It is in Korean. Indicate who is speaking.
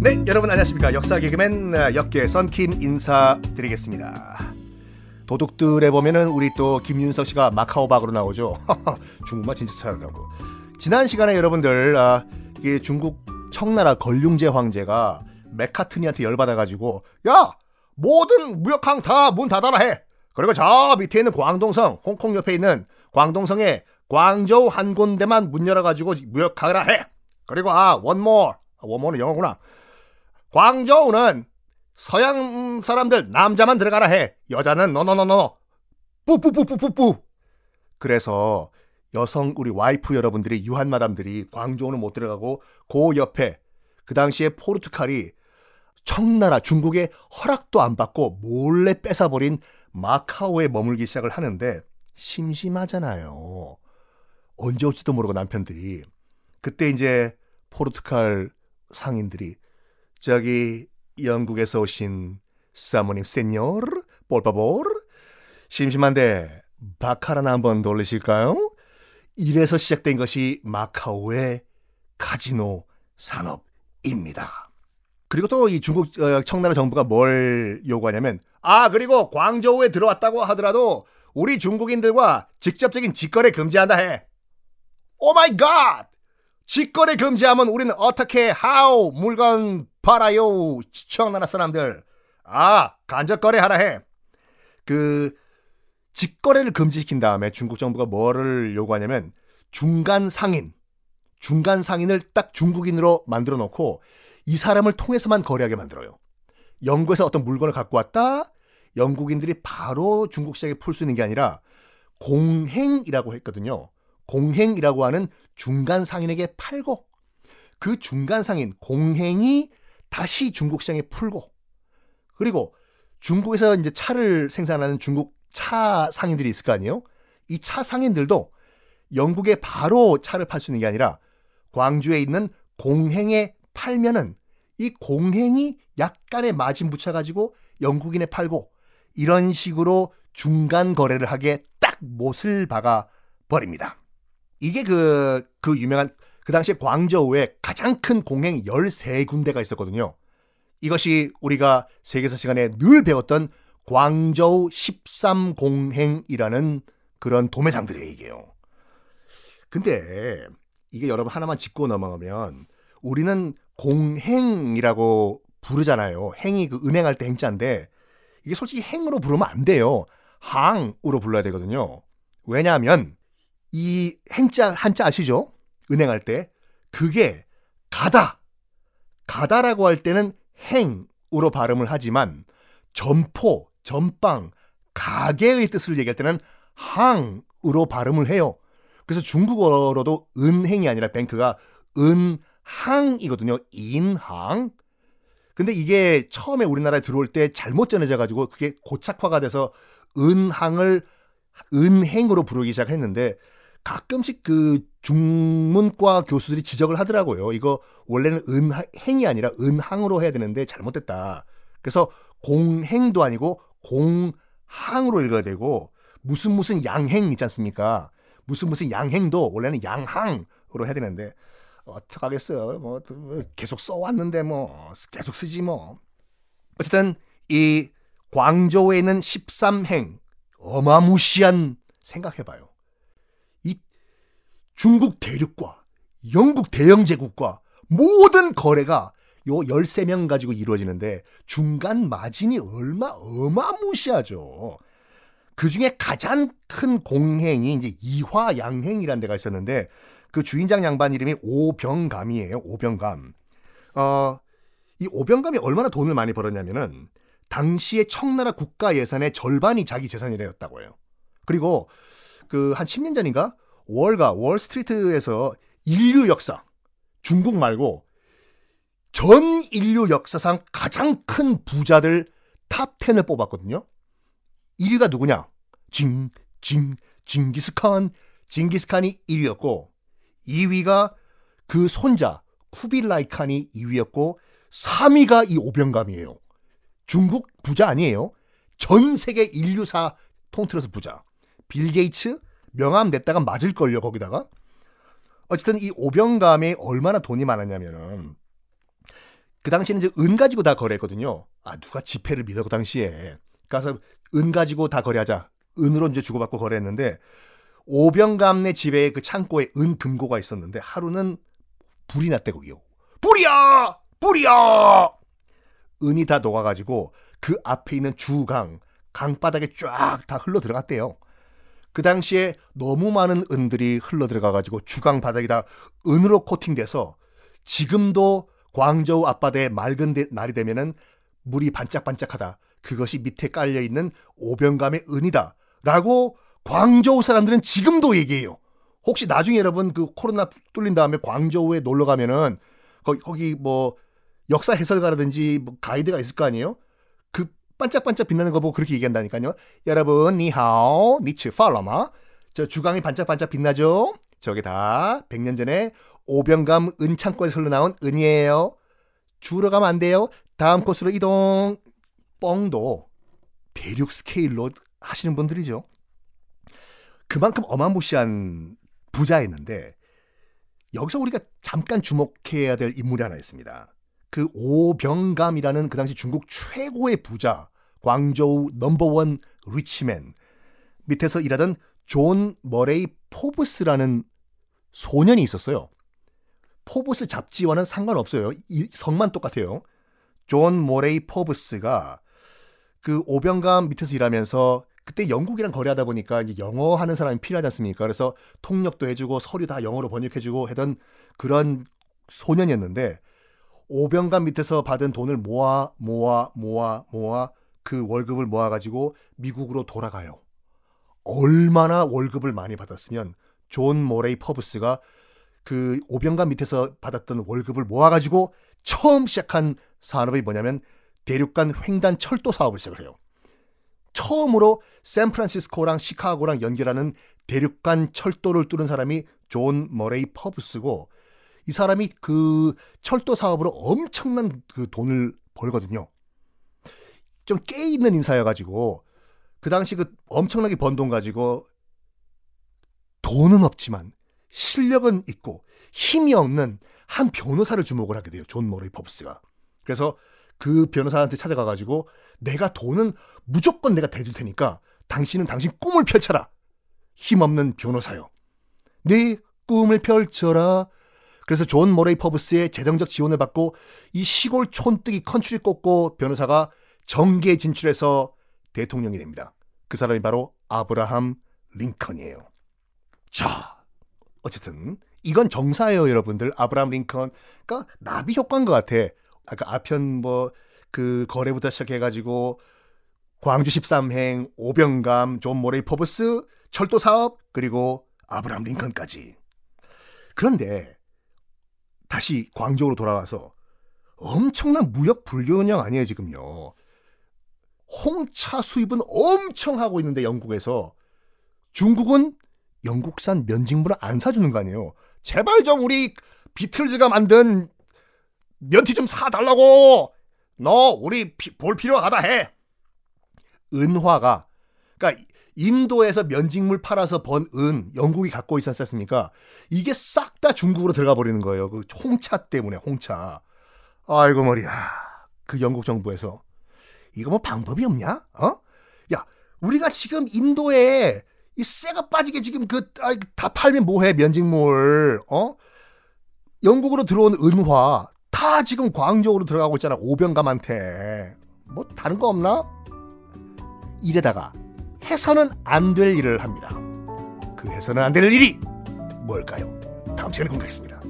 Speaker 1: 네, 여러분 안녕하십니까. 역사 개그맨 아, 역계 썬킴 인사드리겠습니다. 도둑들에 보면은 우리 또 김윤석 씨가 마카오 박으로 나오죠. 중국말 진짜 잘하더라고. 지난 시간에 여러분들 아, 이게 중국 청나라 걸륭제 황제가 맥카트니한테 열받아가지고 야 모든 무역항 다 문 닫아라 해. 그리고 저 밑에 있는 광동성, 홍콩 옆에 있는 광동성에 광저우 한 군데만 문 열어가지고 무역하라 해. 그리고 아 원모, 원모는 영어구나. 광저우는 서양 사람들 남자만 들어가라 해. 여자는 너너너너 뿌뿌뿌뿌뿌뿌. 그래서 여성 우리 와이프 여러분들이 유한 마담들이 광저우는 못 들어가고 그 옆에 그 당시에 포르투갈이 청나라 중국의 허락도 안 받고 몰래 뺏어버린 마카오에 머물기 시작을 하는데 심심하잖아요. 언제 올지도 모르고 남편들이 그때 이제 포르투갈 상인들이 저기 영국에서 오신 사모님 세뇨르 볼바볼 심심한데 바카라나 한번 돌리실까요? 이래서 시작된 것이 마카오의 카지노 산업입니다. 그리고 또 이 중국 어, 청나라 정부가 뭘 요구하냐면 아 그리고 광저우에 들어왔다고 하더라도 우리 중국인들과 직접적인 직거래 금지한다 해. Oh my god! 직거래 금지하면 우리는 어떻게 how 물건 팔아요 청나라 사람들 아 간접거래 하라 해. 그 직거래를 금지시킨 다음에 중국 정부가 뭐를 요구하냐면 중간 상인 중간 상인을 딱 중국인으로 만들어 놓고 이 사람을 통해서만 거래하게 만들어요. 영국에서 어떤 물건을 갖고 왔다 영국인들이 바로 중국 시장에 풀 수 있는 게 아니라 공행이라고 했거든요. 공행이라고 하는 중간 상인에게 팔고 그 중간 상인 공행이 다시 중국 시장에 풀고 그리고 중국에서 이제 차를 생산하는 중국 차 상인들이 있을 거 아니에요? 이 차 상인들도 영국에 바로 차를 팔 수 있는 게 아니라 광주에 있는 공행에 팔면은 이 공행이 약간의 마진 붙여 가지고 영국인에 팔고 이런 식으로 중간 거래를 하게 딱 못을 박아 버립니다. 이게 그, 그 유명한 그 당시에 광저우에 가장 큰 공행 13군데가 있었거든요. 이것이 우리가 세계사 시간에 늘 배웠던 광저우 13공행이라는 그런 도매상들의 얘기예요. 근데 이게 여러분 하나만 짚고 넘어가면 우리는 공행이라고 부르잖아요. 행이 그 은행할 때 행자인데 이게 솔직히 행으로 부르면 안 돼요. 항으로 불러야 되거든요. 왜냐하면 이 행자 한자 아시죠? 은행할 때 그게 가다 가다라고 할 때는 행으로 발음을 하지만 점포, 점빵, 가게의 뜻을 얘기할 때는 항으로 발음을 해요. 그래서 중국어로도 은행이 아니라 뱅크가 은항이거든요. 인항. 근데 이게 처음에 우리나라에 들어올 때 잘못 전해져 가지고 그게 고착화가 돼서 은항을 은행으로 부르기 시작했는데 가끔씩 그 중문과 교수들이 지적을 하더라고요. 이거 원래는 은행이 아니라 은항으로 해야 되는데 잘못됐다. 그래서 공행도 아니고 공항으로 읽어야 되고 무슨 무슨 양행 있지 않습니까? 무슨 무슨 양행도 원래는 양항으로 해야 되는데 어떡하겠어요. 뭐 계속 써왔는데 뭐 계속 쓰지 뭐. 어쨌든 이 광저우에 있는 13행 어마무시한 생각해봐요. 이 중국 대륙과 영국 대영제국과 모든 거래가 요 13명 가지고 이루어지는데 중간 마진이 얼마 어마무시하죠. 그 중에 가장 큰 공행이 이제 이화양행이라는 데가 있었는데 그 주인장 양반 이름이 오병감이에요. 오병감. 어, 이 오병감이 얼마나 돈을 많이 벌었냐면은 당시에 청나라 국가 예산의 절반이 자기 재산이었다고 해요. 그리고 그 한 10년 전인가 월가 월스트리트에서 인류 역사 중국 말고 전 인류 역사상 가장 큰 부자들 탑 10을 뽑았거든요. 1위가 누구냐? 징, 징, 징기스칸. 징기스칸이 1위였고 2위가 그 손자 쿠빌라이 칸이 2위였고 3위가 이 오병감이에요. 중국 부자 아니에요. 전 세계 인류사 통틀어서 부자. 빌 게이츠 명함 냈다가 맞을걸요 거기다가. 어쨌든 이 오병감이 얼마나 돈이 많았냐면은 그 당시에는 이제 은 가지고 다 거래했거든요. 아 누가 지폐를 믿어 그 당시에. 가서 은 가지고 다 거래하자. 은으로 이제 주고받고 거래했는데 오병감네 집에 그 창고에 은 금고가 있었는데 하루는 불이 났대 거기요. 불이야! 불이야! 은이 다 녹아가지고 그 앞에 있는 주강, 강바닥에 쫙 다 흘러 들어갔대요. 그 당시에 너무 많은 은들이 흘러 들어가 가지고 주강 바닥이 다 은으로 코팅돼서 지금도 광저우 앞바다에 맑은 날이 되면은 물이 반짝반짝하다. 그것이 밑에 깔려 있는 오병감의 은이다. 라고 광저우 사람들은 지금도 얘기해요. 혹시 나중에 여러분 그 코로나 뚫린 다음에 광저우에 놀러 가면은 거기, 거기 뭐 역사 해설가라든지 뭐 가이드가 있을 거 아니에요? 그 반짝반짝 빛나는 거 보고 그렇게 얘기한다니까요. 여러분 니하오 니츠 팔로마 저 주광이 반짝반짝 빛나죠? 저게 다 100년 전에 오병감 은창고에서 흘러나온 은이에요. 주러 가면 안 돼요. 다음 코스로 이동. 뻥도 대륙 스케일로 하시는 분들이죠. 그만큼 어마무시한 부자였는데 여기서 우리가 잠깐 주목해야 될 인물이 하나 있습니다. 그 오병감이라는 그 당시 중국 최고의 부자, 광저우 number one rich man 밑에서 일하던 존 머레이 포브스라는 소년이 있었어요. 포브스 잡지와는 상관없어요. 이 성만 똑같아요. 존 머레이 포브스가 그 오병감 밑에서 일하면서 그때 영국이랑 거래하다 보니까 이제 영어 하는 사람이 필요하지 않습니까? 그래서 통역도 해주고 서류 다 영어로 번역해주고 하던 그런 소년이었는데 오병감 밑에서 받은 돈을 모아 모아 모아 모아 그 월급을 모아가지고 미국으로 돌아가요. 얼마나 월급을 많이 받았으면 존 머레이 포브스가 그 오병감 밑에서 받았던 월급을 모아가지고 처음 시작한 산업이 뭐냐면 대륙간 횡단 철도 사업을 시작을 해요. 처음으로 샌프란시스코랑 시카고랑 연결하는 대륙간 철도를 뚫은 사람이 존 머레이 포브스고 이 사람이 그 철도 사업으로 엄청난 그 돈을 벌거든요. 좀 깨 있는 인사여가지고 그 당시 그 엄청나게 번 돈 가지고 돈은 없지만 실력은 있고 힘이 없는 한 변호사를 주목을 하게 돼요. 존 머레이 포브스가. 그래서 그 변호사한테 찾아가가지고 내가 돈은 무조건 내가 대줄 테니까 당신은 당신 꿈을 펼쳐라. 힘없는 변호사요. 네 꿈을 펼쳐라. 그래서 존 머레이 포브스의 재정적 지원을 받고 이 시골 촌뜨기 컨츄리 꼬꼬 변호사가 정계에 진출해서 대통령이 됩니다. 그 사람이 바로 아브라함 링컨이에요. 자, 어쨌든 이건 정사예요, 여러분들. 아브라함 링컨. 그러니까 나비 효과인 것 같아. 아까 아편 뭐 그 거래부터 시작해가지고 광주 13행, 오병감, 존 머레이 포브스, 철도 사업, 그리고 아브라함 링컨까지. 그런데 다시 광주로 돌아와서 엄청난 무역 불균형 아니에요, 지금요. 홍차 수입은 엄청 하고 있는데 영국에서 중국은 영국산 면직물을 안 사주는 거 아니에요. 제발 좀 우리 비틀즈가 만든 면티 좀 사달라고. 너 우리 피, 볼 필요하다 해. 은화가 그러니까 인도에서 면직물 팔아서 번 은 영국이 갖고 있었지 않습니까? 이게 싹 다 중국으로 들어가 버리는 거예요. 그 홍차 때문에 홍차. 아이고 머리야. 그 영국 정부에서 이거 뭐 방법이 없냐? 어? 야, 우리가 지금 인도에 이 쇠가 빠지게 지금 그다 아, 팔면 뭐해 면직물 어? 영국으로 들어온 은화 다 지금 광저우로 들어가고 있잖아 오병감한테 뭐 다른 거 없나? 이래다가 해서는 안 될 일을 합니다. 그 해서는 안 될 일이 뭘까요? 다음 시간에 공개하겠습니다.